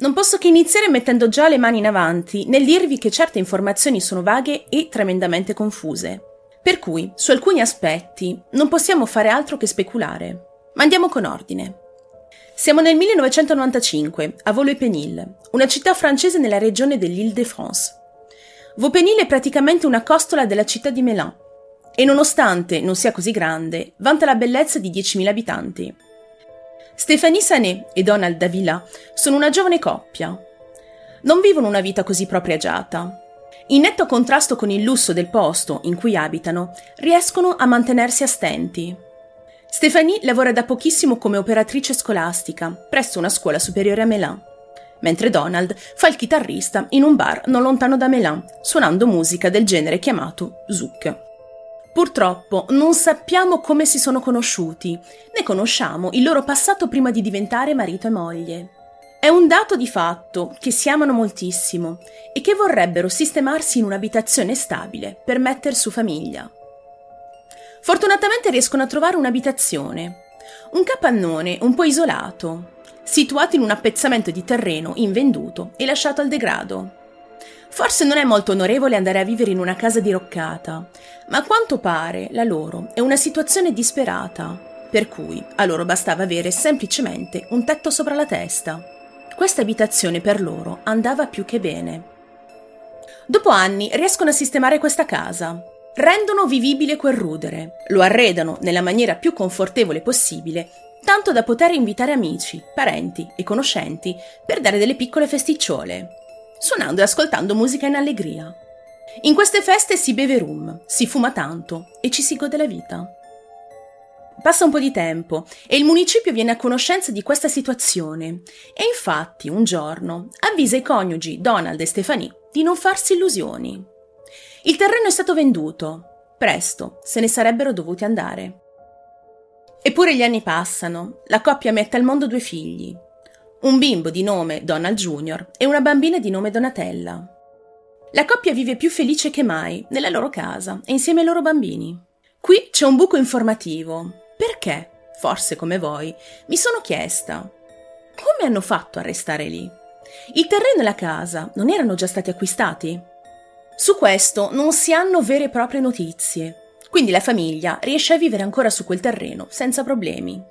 Non posso che iniziare mettendo già le mani in avanti nel dirvi che certe informazioni sono vaghe e tremendamente confuse. Per cui, su alcuni aspetti, non possiamo fare altro che speculare. Ma andiamo con ordine. Siamo nel 1995, a Vaux-le-Pénil, una città francese nella regione dell'Île-de-France. Vaupenil è praticamente una costola della città di Melun e nonostante non sia così grande, vanta la bellezza di 10.000 abitanti. Stéphanie Sané e Donald Davila sono una giovane coppia. Non vivono una vita così propria agiata. In netto contrasto con il lusso del posto in cui abitano, riescono a mantenersi astenti. Stéphanie lavora da pochissimo come operatrice scolastica presso una scuola superiore a Melun, mentre Donald fa il chitarrista in un bar non lontano da Melun, suonando musica del genere chiamato zouk. Purtroppo non sappiamo come si sono conosciuti, né conosciamo il loro passato prima di diventare marito e moglie. È un dato di fatto che si amano moltissimo e che vorrebbero sistemarsi in un'abitazione stabile per metter su famiglia. Fortunatamente riescono a trovare un'abitazione, un capannone un po' isolato, situato in un appezzamento di terreno invenduto e lasciato al degrado. Forse non è molto onorevole andare a vivere in una casa diroccata, ma a quanto pare la loro è una situazione disperata, per cui a loro bastava avere semplicemente un tetto sopra la testa. Questa abitazione per loro andava più che bene. Dopo anni riescono a sistemare questa casa, rendono vivibile quel rudere, lo arredano nella maniera più confortevole possibile, tanto da poter invitare amici, parenti e conoscenti per dare delle piccole festicciole suonando e ascoltando musica in allegria. In queste feste si beve rum, si fuma tanto e ci si gode la vita. Passa un po' di tempo e il municipio viene a conoscenza di questa situazione e infatti un giorno avvisa i coniugi Donald e Stephanie di non farsi illusioni. Il terreno è stato venduto. Presto se ne sarebbero dovuti andare. Eppure gli anni passano, la coppia mette al mondo due figli, un bimbo di nome Donald Jr. e una bambina di nome Donatella. La coppia vive più felice che mai nella loro casa e insieme ai loro bambini. Qui c'è un buco informativo. Perché? Forse come voi, mi sono chiesta. Come hanno fatto a restare lì? Il terreno e la casa non erano già stati acquistati? Su questo non si hanno vere e proprie notizie, quindi la famiglia riesce a vivere ancora su quel terreno senza problemi.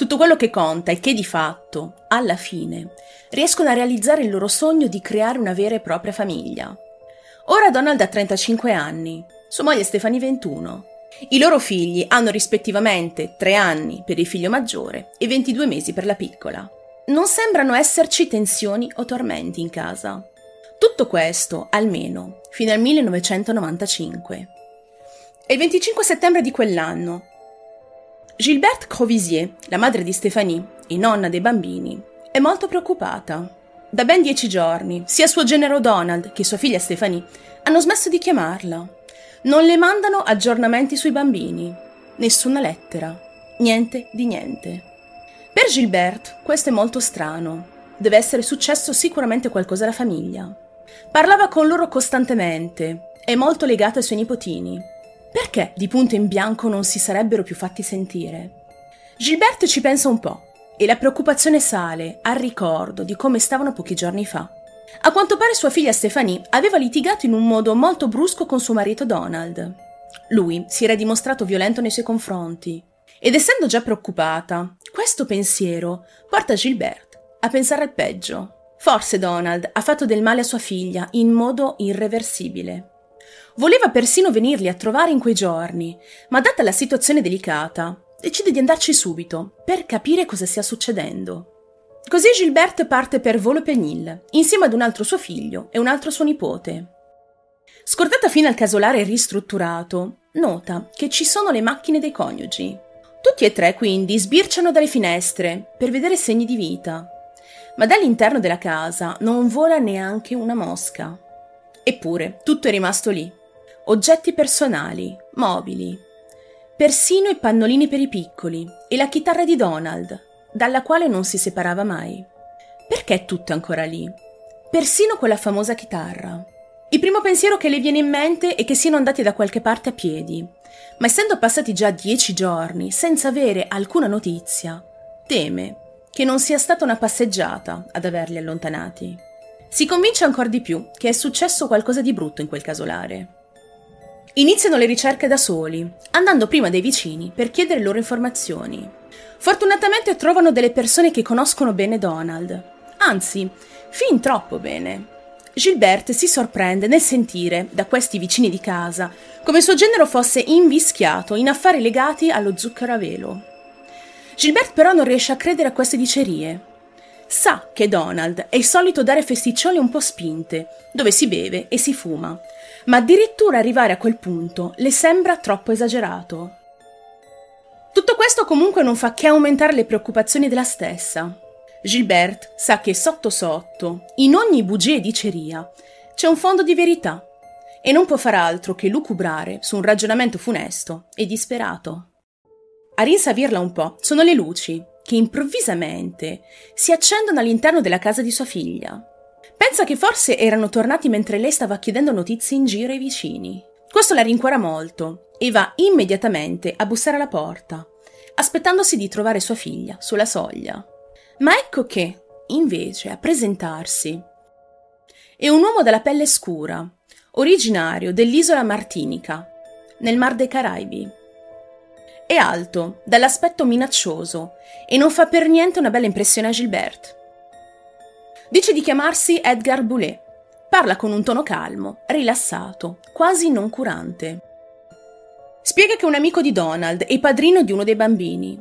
Tutto quello che conta è che di fatto, alla fine, riescono a realizzare il loro sogno di creare una vera e propria famiglia. Ora Donald ha 35 anni, sua moglie Stefani 21. I loro figli hanno rispettivamente 3 anni per il figlio maggiore e 22 mesi per la piccola. Non sembrano esserci tensioni o tormenti in casa. Tutto questo, almeno, fino al 1995. È il 25 settembre di quell'anno, Gilberte Crovisier, la madre di Stéphanie e nonna dei bambini, è molto preoccupata. Da ben dieci giorni, sia suo genero Donald che sua figlia Stéphanie hanno smesso di chiamarla. Non le mandano aggiornamenti sui bambini, nessuna lettera, niente di niente. Per Gilberte questo è molto strano. Deve essere successo sicuramente qualcosa alla famiglia. Parlava con loro costantemente, è molto legata ai suoi nipotini perché di punto in bianco non si sarebbero più fatti sentire? Gilberto ci pensa un po' e la preoccupazione sale al ricordo di come stavano pochi giorni fa. A quanto pare sua figlia Stephanie aveva litigato in un modo molto brusco con suo marito Donald. Lui si era dimostrato violento nei suoi confronti ed essendo già preoccupata, questo pensiero porta Gilbert a pensare al peggio. Forse Donald ha fatto del male a sua figlia in modo irreversibile. Voleva persino venirli a trovare in quei giorni, ma data la situazione delicata, decide di andarci subito per capire cosa stia succedendo. Così Gilberte parte per Volo Penil, insieme ad un altro suo figlio e un altro suo nipote. Scordata fino al casolare ristrutturato, nota che ci sono le macchine dei coniugi. Tutti e tre quindi sbirciano dalle finestre per vedere segni di vita, ma dall'interno della casa non vola neanche una mosca. Eppure tutto è rimasto lì, oggetti personali, mobili, persino i pannolini per i piccoli e la chitarra di Donald, dalla quale non si separava mai. Perché tutto è ancora lì? Persino quella famosa chitarra. Il primo pensiero che le viene in mente è che siano andati da qualche parte a piedi, ma essendo passati già dieci giorni senza avere alcuna notizia, teme che non sia stata una passeggiata ad averli allontanati. Si convince ancora di più che è successo qualcosa di brutto in quel casolare. Iniziano le ricerche da soli, andando prima dai vicini per chiedere loro informazioni. Fortunatamente trovano delle persone che conoscono bene Donald, anzi, fin troppo bene. Gilbert si sorprende nel sentire, da questi vicini di casa, come suo genero fosse invischiato in affari legati allo zucchero a velo. Gilbert però non riesce a credere a queste dicerie. Sa che Donald è solito dare festicciole un po' spinte, dove si beve e si fuma, ma addirittura arrivare a quel punto le sembra troppo esagerato. Tutto questo comunque non fa che aumentare le preoccupazioni della stessa. Gilbert sa che sotto sotto, in ogni bugia e diceria, c'è un fondo di verità e non può far altro che lucubrare su un ragionamento funesto e disperato. A rinsavirla un po' sono le luci che improvvisamente si accendono all'interno della casa di sua figlia. Pensa che forse erano tornati mentre lei stava chiedendo notizie in giro ai vicini. Questo la rincuora molto e va immediatamente a bussare alla porta, aspettandosi di trovare sua figlia sulla soglia. Ma ecco che, invece, a presentarsi è un uomo dalla pelle scura, originario dell'isola Martinica, nel Mar dei Caraibi. È alto, dall'aspetto minaccioso, e non fa per niente una bella impressione a Gilbert. Dice di chiamarsi Edgar Boulet. Parla con un tono calmo, rilassato, quasi noncurante. Spiega che è un amico di Donald e padrino di uno dei bambini,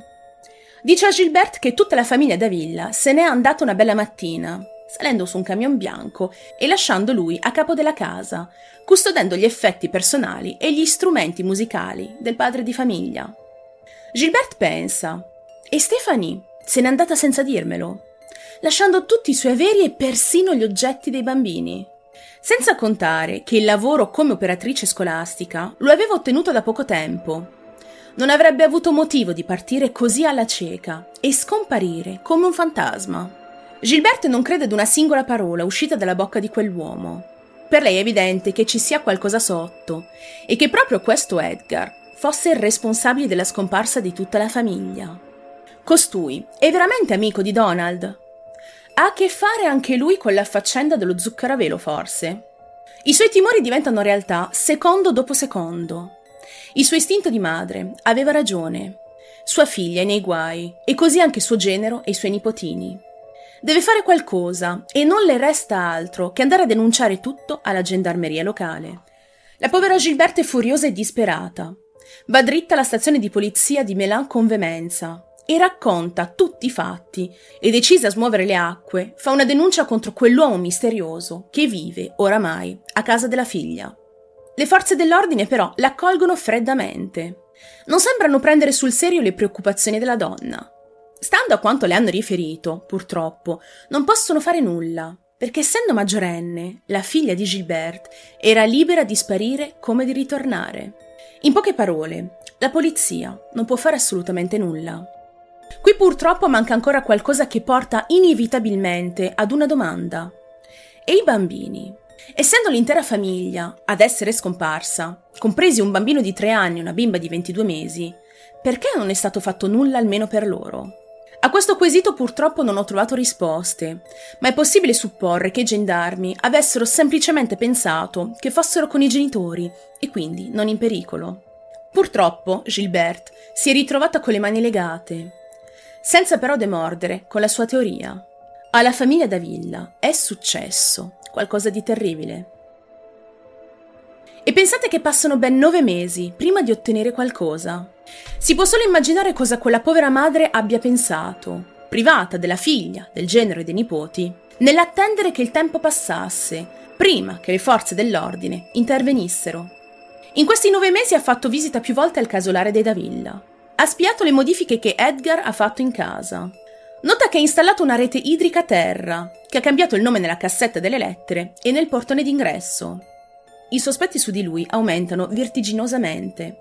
Dice a Gilbert che tutta la famiglia Davilla se n'è andata una bella mattina, salendo su un camion bianco e lasciando lui a capo della casa, custodendo gli effetti personali e gli strumenti musicali del padre di famiglia. Gilbert pensa, e Stephanie se n'è andata senza dirmelo, lasciando tutti i suoi averi e persino gli oggetti dei bambini. Senza contare che il lavoro come operatrice scolastica lo aveva ottenuto da poco tempo non avrebbe avuto motivo di partire così alla cieca e scomparire come un fantasma. Gilbert non crede ad una singola parola uscita dalla bocca di quell'uomo. Per lei è evidente che ci sia qualcosa sotto e che proprio questo Edgar fosse il responsabile della scomparsa di tutta la famiglia. Costui è veramente amico di Donald? Ha a che fare anche lui con la faccenda dello zucchero a velo, forse? I suoi timori diventano realtà secondo dopo secondo. Il suo istinto di madre aveva ragione. Sua figlia è nei guai e così anche suo genero e i suoi nipotini. Deve fare qualcosa e non le resta altro che andare a denunciare tutto alla gendarmeria locale. La povera Gilberta è furiosa e disperata. Va dritta alla stazione di polizia di Melan con veemenza e racconta tutti i fatti e decisa a smuovere le acque fa una denuncia contro quell'uomo misterioso che vive oramai a casa della figlia. Le forze dell'ordine però l'accolgono freddamente. Non sembrano prendere sul serio le preoccupazioni della donna. Stando a quanto le hanno riferito, purtroppo, non possono fare nulla, perché essendo maggiorenne, la figlia di Gilbert era libera di sparire come di ritornare. In poche parole, la polizia non può fare assolutamente nulla. Qui purtroppo manca ancora qualcosa che porta inevitabilmente ad una domanda. E i bambini? Essendo l'intera famiglia ad essere scomparsa, compresi un bambino di tre anni e una bimba di 22 mesi, perché non è stato fatto nulla almeno per loro? A questo quesito purtroppo non ho trovato risposte, ma è possibile supporre che i gendarmi avessero semplicemente pensato che fossero con i genitori e quindi non in pericolo. Purtroppo Gilbert si è ritrovata con le mani legate, senza però demordere con la sua teoria. Alla famiglia Davilla è successo qualcosa di terribile. E pensate che passano ben nove mesi prima di ottenere qualcosa. Si può solo immaginare cosa quella povera madre abbia pensato, privata della figlia, del genero e dei nipoti, nell'attendere che il tempo passasse, prima che le forze dell'ordine intervenissero. In questi nove mesi ha fatto visita più volte al casolare dei Davilla. Ha spiato le modifiche che Edgar ha fatto in casa. Nota che ha installato una rete idrica a terra, che ha cambiato il nome nella cassetta delle lettere e nel portone d'ingresso. I sospetti su di lui aumentano vertiginosamente,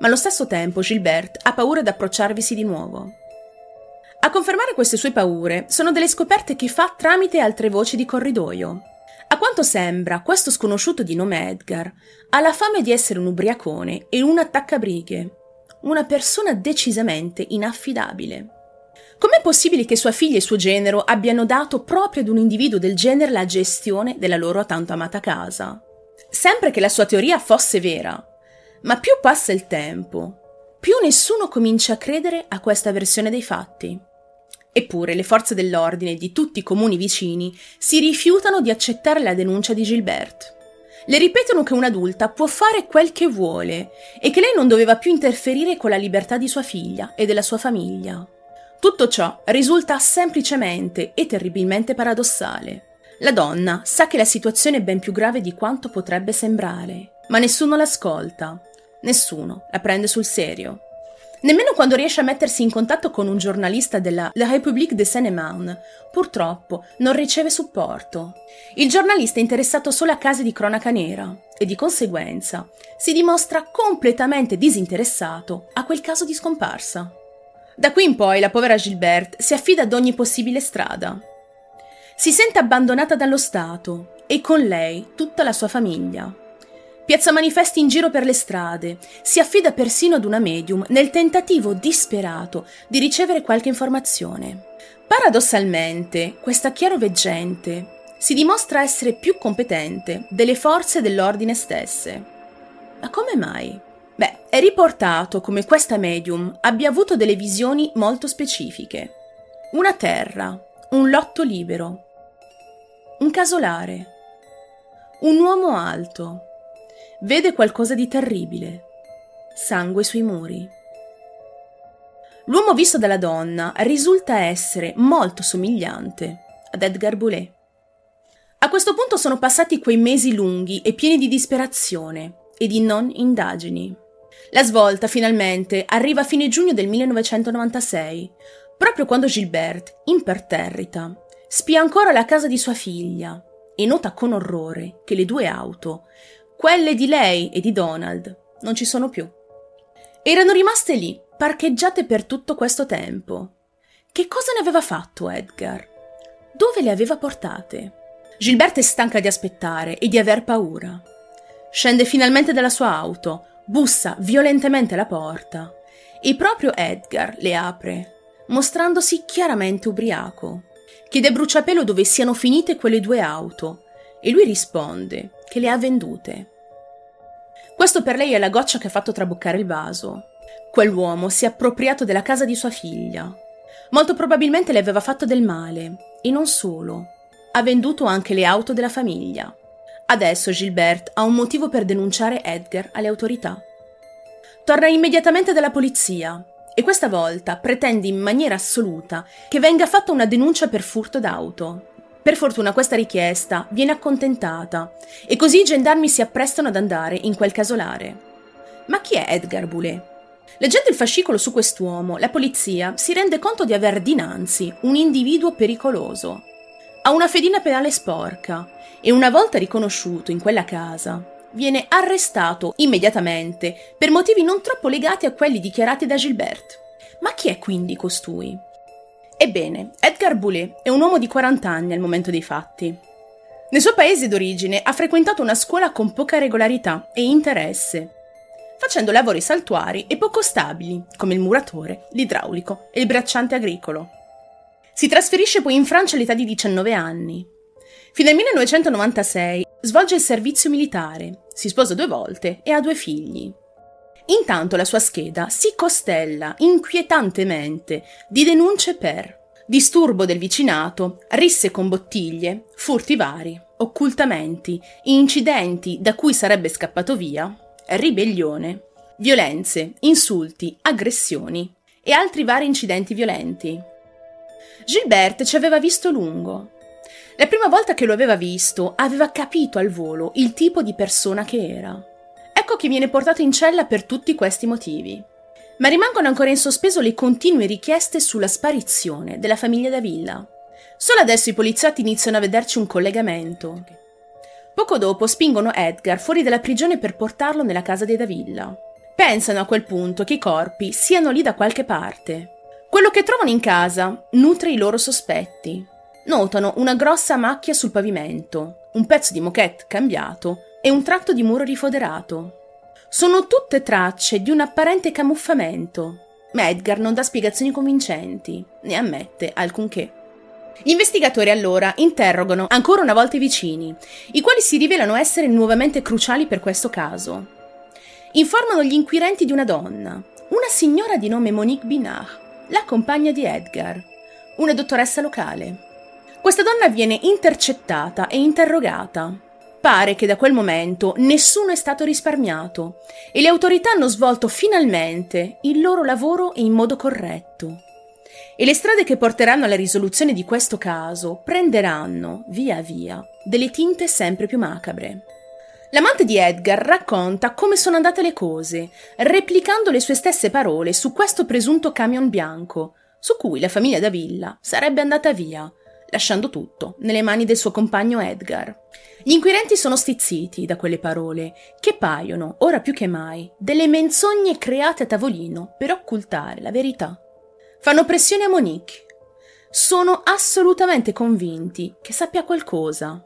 ma allo stesso tempo Gilbert ha paura di approcciarvisi di nuovo. A confermare queste sue paure sono delle scoperte che fa tramite altre voci di corridoio. A quanto sembra, questo sconosciuto di nome Edgar ha la fame di essere un ubriacone e un attaccabrighe, una persona decisamente inaffidabile. Com'è possibile che sua figlia e suo genero abbiano dato proprio ad un individuo del genere la gestione della loro tanto amata casa? Sempre che la sua teoria fosse vera, ma più passa il tempo, più nessuno comincia a credere a questa versione dei fatti. Eppure le forze dell'ordine di tutti i comuni vicini si rifiutano di accettare la denuncia di Gilbert. Le ripetono che un'adulta può fare quel che vuole e che lei non doveva più interferire con la libertà di sua figlia e della sua famiglia. Tutto ciò risulta semplicemente e terribilmente paradossale. La donna sa che la situazione è ben più grave di quanto potrebbe sembrare, ma nessuno l'ascolta, nessuno la prende sul serio. Nemmeno quando riesce a mettersi in contatto con un giornalista della La République de Seine-et-Marne, purtroppo non riceve supporto. Il giornalista è interessato solo a casi di cronaca nera e di conseguenza si dimostra completamente disinteressato a quel caso di scomparsa. Da qui in poi la povera Gilberte si affida ad ogni possibile strada. Si sente abbandonata dallo Stato e con lei tutta la sua famiglia. Piazza manifesti in giro per le strade, si affida persino ad una medium nel tentativo disperato di ricevere qualche informazione. Paradossalmente, questa chiaroveggente si dimostra essere più competente delle forze dell'ordine stesse. Ma come mai? Beh, è riportato come questa medium abbia avuto delle visioni molto specifiche. Una terra, un lotto libero, un casolare, un uomo alto, vede qualcosa di terribile. Sangue sui muri. L'uomo visto dalla donna risulta essere molto somigliante ad Edgar Boulet. A questo punto sono passati quei mesi lunghi e pieni di disperazione e di non indagini. La svolta finalmente arriva a fine giugno del 1996, proprio quando Gilbert, imperterrita, spia ancora la casa di sua figlia e nota con orrore che le due auto quelle di lei e di Donald non ci sono più. Erano rimaste lì, parcheggiate per tutto questo tempo. Che cosa ne aveva fatto Edgar? Dove le aveva portate? Gilberta è stanca di aspettare e di aver paura. Scende finalmente dalla sua auto, bussa violentemente alla porta e proprio Edgar le apre, mostrandosi chiaramente ubriaco. Chiede a bruciapelo dove siano finite quelle due auto e lui risponde che le ha vendute. Questo per lei è la goccia che ha fatto traboccare il vaso. Quell'uomo si è appropriato della casa di sua figlia. Molto probabilmente le aveva fatto del male, e non solo. Ha venduto anche le auto della famiglia. Adesso Gilbert ha un motivo per denunciare Edgar alle autorità. Torna immediatamente dalla polizia e questa volta pretende in maniera assoluta che venga fatta una denuncia per furto d'auto. Per fortuna questa richiesta viene accontentata e così i gendarmi si apprestano ad andare in quel casolare. Ma chi è Edgar Boulet? Leggendo il fascicolo su quest'uomo, la polizia si rende conto di aver dinanzi un individuo pericoloso. Ha una fedina penale sporca e una volta riconosciuto in quella casa, viene arrestato immediatamente per motivi non troppo legati a quelli dichiarati da Gilbert. Ma chi è quindi costui? Ebbene, Edgar Boulet è un uomo di 40 anni al momento dei fatti. Nel suo paese d'origine ha frequentato una scuola con poca regolarità e interesse, facendo lavori saltuari e poco stabili, come il muratore, l'idraulico e il bracciante agricolo. Si trasferisce poi in Francia all'età di 19 anni. Fino al 1996 svolge il servizio militare, si sposa due volte e ha due figli. Intanto la sua scheda si costella inquietantemente di denunce per disturbo del vicinato, risse con bottiglie, furti vari, occultamenti, incidenti da cui sarebbe scappato via, ribellione, violenze, insulti, aggressioni e altri vari incidenti violenti. Gilbert ci aveva visto lungo. La prima volta che lo aveva visto aveva capito al volo il tipo di persona che era. Ecco che viene portato in cella per tutti questi motivi. Ma rimangono ancora in sospeso le continue richieste sulla sparizione della famiglia Davilla. Solo adesso i poliziotti iniziano a vederci un collegamento. Poco dopo spingono Edgar fuori dalla prigione per portarlo nella casa dei Davilla. Pensano a quel punto che i corpi siano lì da qualche parte. Quello che trovano in casa nutre i loro sospetti. Notano una grossa macchia sul pavimento, un pezzo di moquette cambiato e un tratto di muro rifoderato. Sono tutte tracce di un apparente camuffamento. ma Edgar non dà spiegazioni convincenti, né ammette alcunché. Gli investigatori allora interrogano ancora una volta i vicini, i quali si rivelano essere nuovamente cruciali per questo caso. Informano gli inquirenti di una donna, una signora di nome Monique Binard, la compagna di Edgar, una dottoressa locale. Questa donna viene intercettata e interrogata. Pare che da quel momento nessuno è stato risparmiato e le autorità hanno svolto finalmente il loro lavoro in modo corretto. E le strade che porteranno alla risoluzione di questo caso prenderanno, via via, delle tinte sempre più macabre. L'amante di Edgar racconta come sono andate le cose, replicando le sue stesse parole su questo presunto camion bianco, su cui la famiglia da Villa sarebbe andata via, lasciando tutto nelle mani del suo compagno Edgar. Gli inquirenti sono stizziti da quelle parole, che paiono, ora più che mai, delle menzogne create a tavolino per occultare la verità. Fanno pressione a Monique. Sono assolutamente convinti che sappia qualcosa.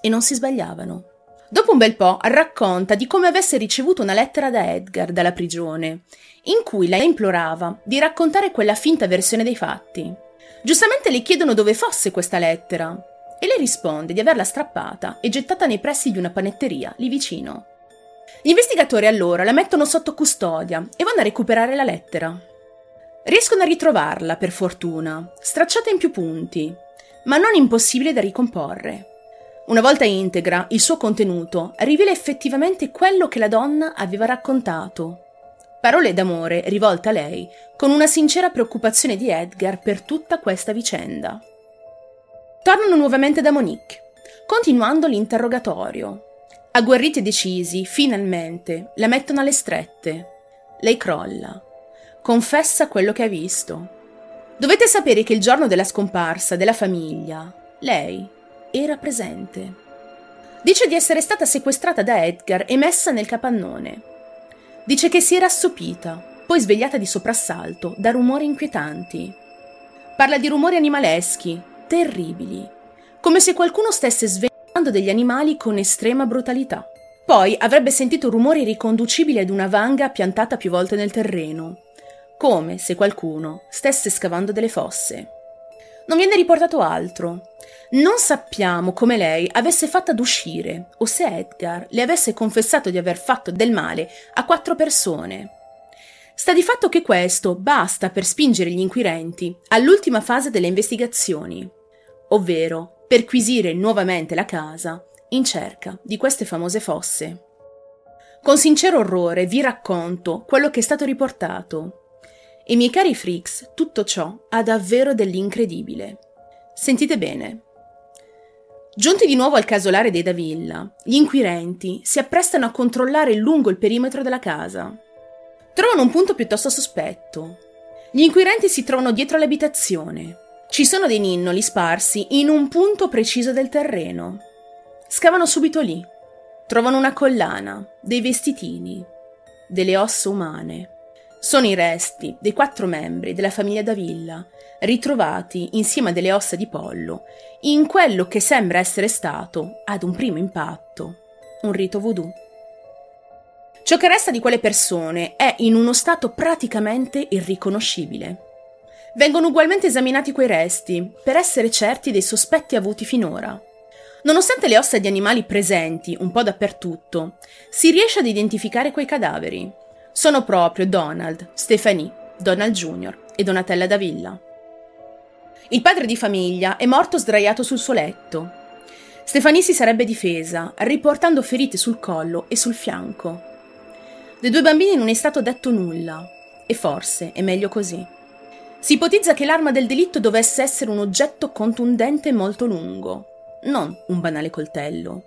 E non si sbagliavano. Dopo un bel po' racconta di come avesse ricevuto una lettera da Edgar dalla prigione, in cui la implorava di raccontare quella finta versione dei fatti. Giustamente le chiedono dove fosse questa lettera e lei risponde di averla strappata e gettata nei pressi di una panetteria lì vicino. Gli investigatori allora la mettono sotto custodia e vanno a recuperare la lettera. Riescono a ritrovarla, per fortuna, stracciata in più punti, ma non impossibile da ricomporre. Una volta integra, il suo contenuto rivela effettivamente quello che la donna aveva raccontato. Parole d'amore rivolte a lei con una sincera preoccupazione di Edgar per tutta questa vicenda. Tornano nuovamente da Monique, continuando l'interrogatorio. Agguerriti e decisi, finalmente, la mettono alle strette. Lei crolla. Confessa quello che ha visto. Dovete sapere che il giorno della scomparsa della famiglia, lei era presente. Dice di essere stata sequestrata da Edgar e messa nel capannone. Dice che si era assopita, poi svegliata di soprassalto da rumori inquietanti. Parla di rumori animaleschi, terribili, come se qualcuno stesse svegliando degli animali con estrema brutalità. Poi avrebbe sentito rumori riconducibili ad una vanga piantata più volte nel terreno, come se qualcuno stesse scavando delle fosse. Non viene riportato altro, non sappiamo come lei avesse fatto ad uscire o se Edgar le avesse confessato di aver fatto del male a quattro persone. Sta di fatto che questo basta per spingere gli inquirenti all'ultima fase delle investigazioni, ovvero perquisire nuovamente la casa in cerca di queste famose fosse. Con sincero orrore vi racconto quello che è stato riportato. E miei cari freaks, tutto ciò ha davvero dell'incredibile. Sentite bene. Giunti di nuovo al casolare dei Davilla, gli inquirenti si apprestano a controllare lungo il perimetro della casa. Trovano un punto piuttosto sospetto. Gli inquirenti si trovano dietro l'abitazione. Ci sono dei ninnoli sparsi in un punto preciso del terreno. Scavano subito lì. Trovano una collana, dei vestitini, delle ossa umane. Sono i resti dei quattro membri della famiglia Davilla, ritrovati insieme a delle ossa di pollo in quello che sembra essere stato, ad un primo impatto, un rito voodoo. Ciò che resta di quelle persone è in uno stato praticamente irriconoscibile. Vengono ugualmente esaminati quei resti per essere certi dei sospetti avuti finora. Nonostante le ossa di animali presenti un po' dappertutto, si riesce ad identificare quei cadaveri sono proprio Donald, Stephanie, Donald Jr. e Donatella Davilla. Il padre di famiglia è morto sdraiato sul suo letto. Stephanie si sarebbe difesa, riportando ferite sul collo e sul fianco. Dei due bambini non è stato detto nulla, e forse è meglio così. Si ipotizza che l'arma del delitto dovesse essere un oggetto contundente e molto lungo, non un banale coltello.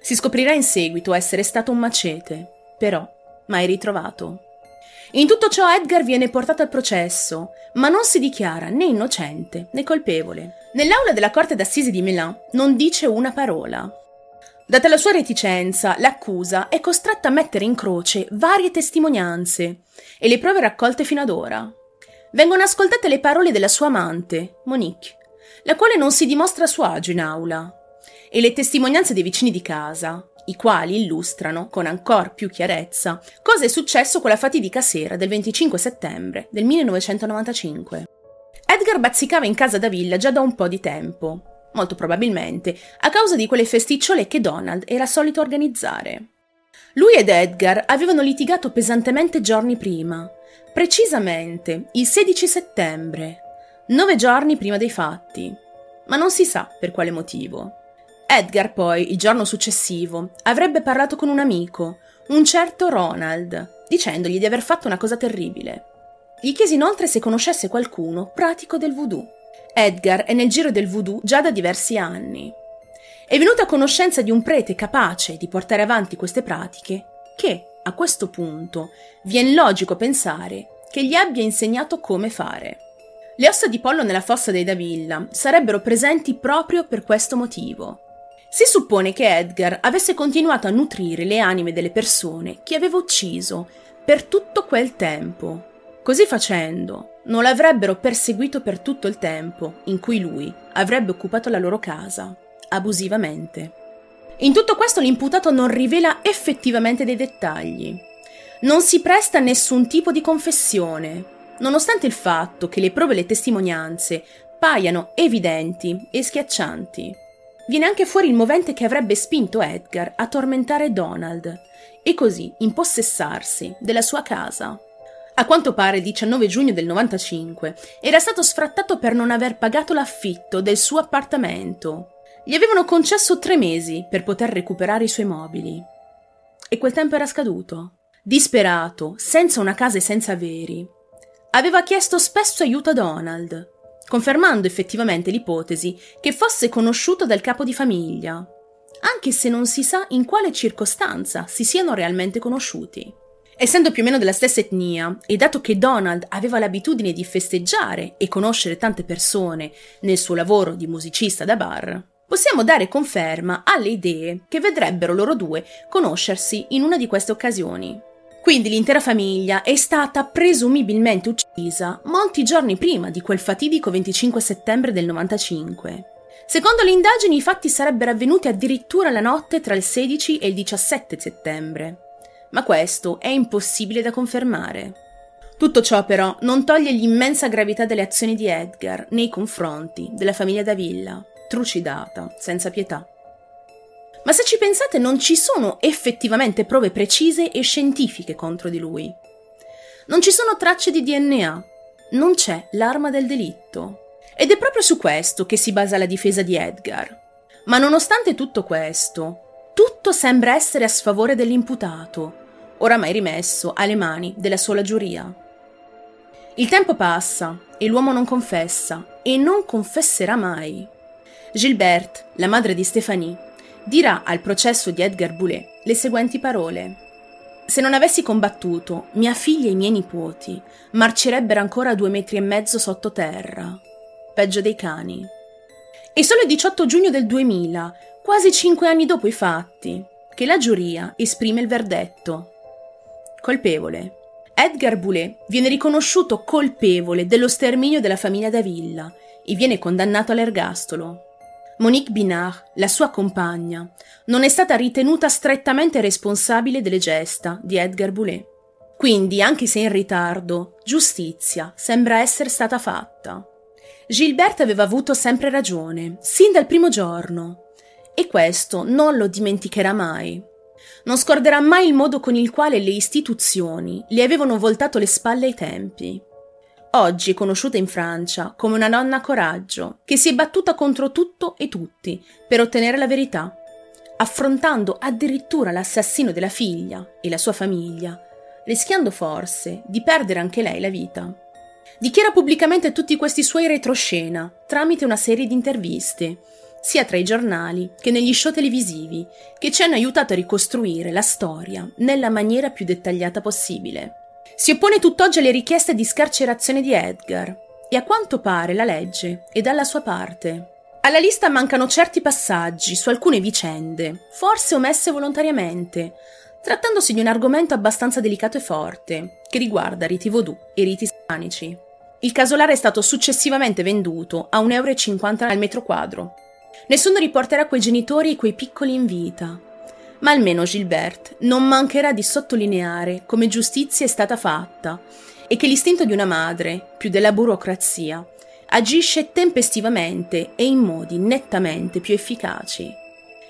Si scoprirà in seguito essere stato un macete, però mai ritrovato. In tutto ciò Edgar viene portato al processo, ma non si dichiara né innocente né colpevole. Nell'aula della corte d'assise di Milan non dice una parola. Data la sua reticenza, l'accusa è costretta a mettere in croce varie testimonianze e le prove raccolte fino ad ora. Vengono ascoltate le parole della sua amante, Monique, la quale non si dimostra a suo agio in aula, e le testimonianze dei vicini di casa, i quali illustrano, con ancor più chiarezza, cosa è successo quella fatidica sera del 25 settembre del 1995. Edgar bazzicava in casa da Villa già da un po' di tempo, molto probabilmente a causa di quelle festicciole che Donald era solito organizzare. Lui ed Edgar avevano litigato pesantemente giorni prima, precisamente il 16 settembre, nove giorni prima dei fatti, ma non si sa per quale motivo. Edgar poi, il giorno successivo, avrebbe parlato con un amico, un certo Ronald, dicendogli di aver fatto una cosa terribile. Gli chiese inoltre se conoscesse qualcuno pratico del voodoo. Edgar è nel giro del voodoo già da diversi anni. È venuto a conoscenza di un prete capace di portare avanti queste pratiche che, a questo punto, viene logico pensare che gli abbia insegnato come fare. Le ossa di pollo nella fossa dei Davilla sarebbero presenti proprio per questo motivo. Si suppone che Edgar avesse continuato a nutrire le anime delle persone che aveva ucciso per tutto quel tempo. Così facendo, non l'avrebbero perseguito per tutto il tempo in cui lui avrebbe occupato la loro casa, abusivamente. In tutto questo l'imputato non rivela effettivamente dei dettagli. Non si presta a nessun tipo di confessione, nonostante il fatto che le prove e le testimonianze paiano evidenti e schiaccianti. Viene anche fuori il movente che avrebbe spinto Edgar a tormentare Donald e così impossessarsi della sua casa. A quanto pare il 19 giugno del 95 era stato sfrattato per non aver pagato l'affitto del suo appartamento. Gli avevano concesso tre mesi per poter recuperare i suoi mobili. E quel tempo era scaduto. Disperato, senza una casa e senza averi, aveva chiesto spesso aiuto a Donald, confermando effettivamente l'ipotesi che fosse conosciuto dal capo di famiglia, anche se non si sa in quale circostanza si siano realmente conosciuti. Essendo più o meno della stessa etnia, e dato che Donald aveva l'abitudine di festeggiare e conoscere tante persone nel suo lavoro di musicista da bar, possiamo dare conferma alle idee che vedrebbero loro due conoscersi in una di queste occasioni. Quindi l'intera famiglia è stata presumibilmente uccisa molti giorni prima di quel fatidico 25 settembre del 95. Secondo le indagini i fatti sarebbero avvenuti addirittura la notte tra il 16 e il 17 settembre. Ma questo è impossibile da confermare. Tutto ciò però non toglie l'immensa gravità delle azioni di Edgar nei confronti della famiglia Davilla, trucidata senza pietà. Ma se ci pensate non ci sono effettivamente prove precise e scientifiche contro di lui. Non ci sono tracce di DNA, non c'è l'arma del delitto. Ed è proprio su questo che si basa la difesa di Edgar. Ma nonostante tutto questo, tutto sembra essere a sfavore dell'imputato, oramai rimesso alle mani della sola giuria. Il tempo passa e l'uomo non confessa e non confesserà mai. Gilberte, la madre di Stéphanie, dirà al processo di Edgar Boulet le seguenti parole. Se non avessi combattuto, mia figlia e i miei nipoti marcerebbero ancora due metri e mezzo sottoterra. Peggio dei cani. E solo il 18 giugno del 2000, quasi cinque anni dopo i fatti, che la giuria esprime il verdetto. Colpevole. Edgar Boulet viene riconosciuto colpevole dello sterminio della famiglia Davilla e viene condannato all'ergastolo. Monique Binard, la sua compagna, non è stata ritenuta strettamente responsabile delle gesta di Edgar Boulet. Quindi, anche se in ritardo, giustizia sembra essere stata fatta. Gilbert aveva avuto sempre ragione, sin dal primo giorno, e questo non lo dimenticherà mai. Non scorderà mai il modo con il quale le istituzioni le avevano voltato le spalle ai tempi. Oggi conosciuta in Francia come una donna coraggio, che si è battuta contro tutto e tutti per ottenere la verità, affrontando addirittura l'assassino della figlia e la sua famiglia, rischiando forse di perdere anche lei la vita. Dichiara pubblicamente tutti questi suoi retroscena tramite una serie di interviste, sia tra i giornali che negli show televisivi, che ci hanno aiutato a ricostruire la storia nella maniera più dettagliata possibile. Si oppone tutt'oggi alle richieste di scarcerazione di Edgar e a quanto pare la legge è dalla sua parte. Alla lista mancano certi passaggi su alcune vicende, forse omesse volontariamente, trattandosi di un argomento abbastanza delicato e forte, che riguarda riti vodù e riti ispanici. Il casolare è stato successivamente venduto a 1,50 euro al metro quadro. Nessuno riporterà quei genitori e quei piccoli in vita, Ma almeno Gilbert non mancherà di sottolineare come giustizia è stata fatta e che l'istinto di una madre, più della burocrazia, agisce tempestivamente e in modi nettamente più efficaci.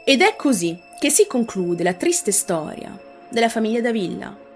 Ed è così che si conclude la triste storia della famiglia Davilla.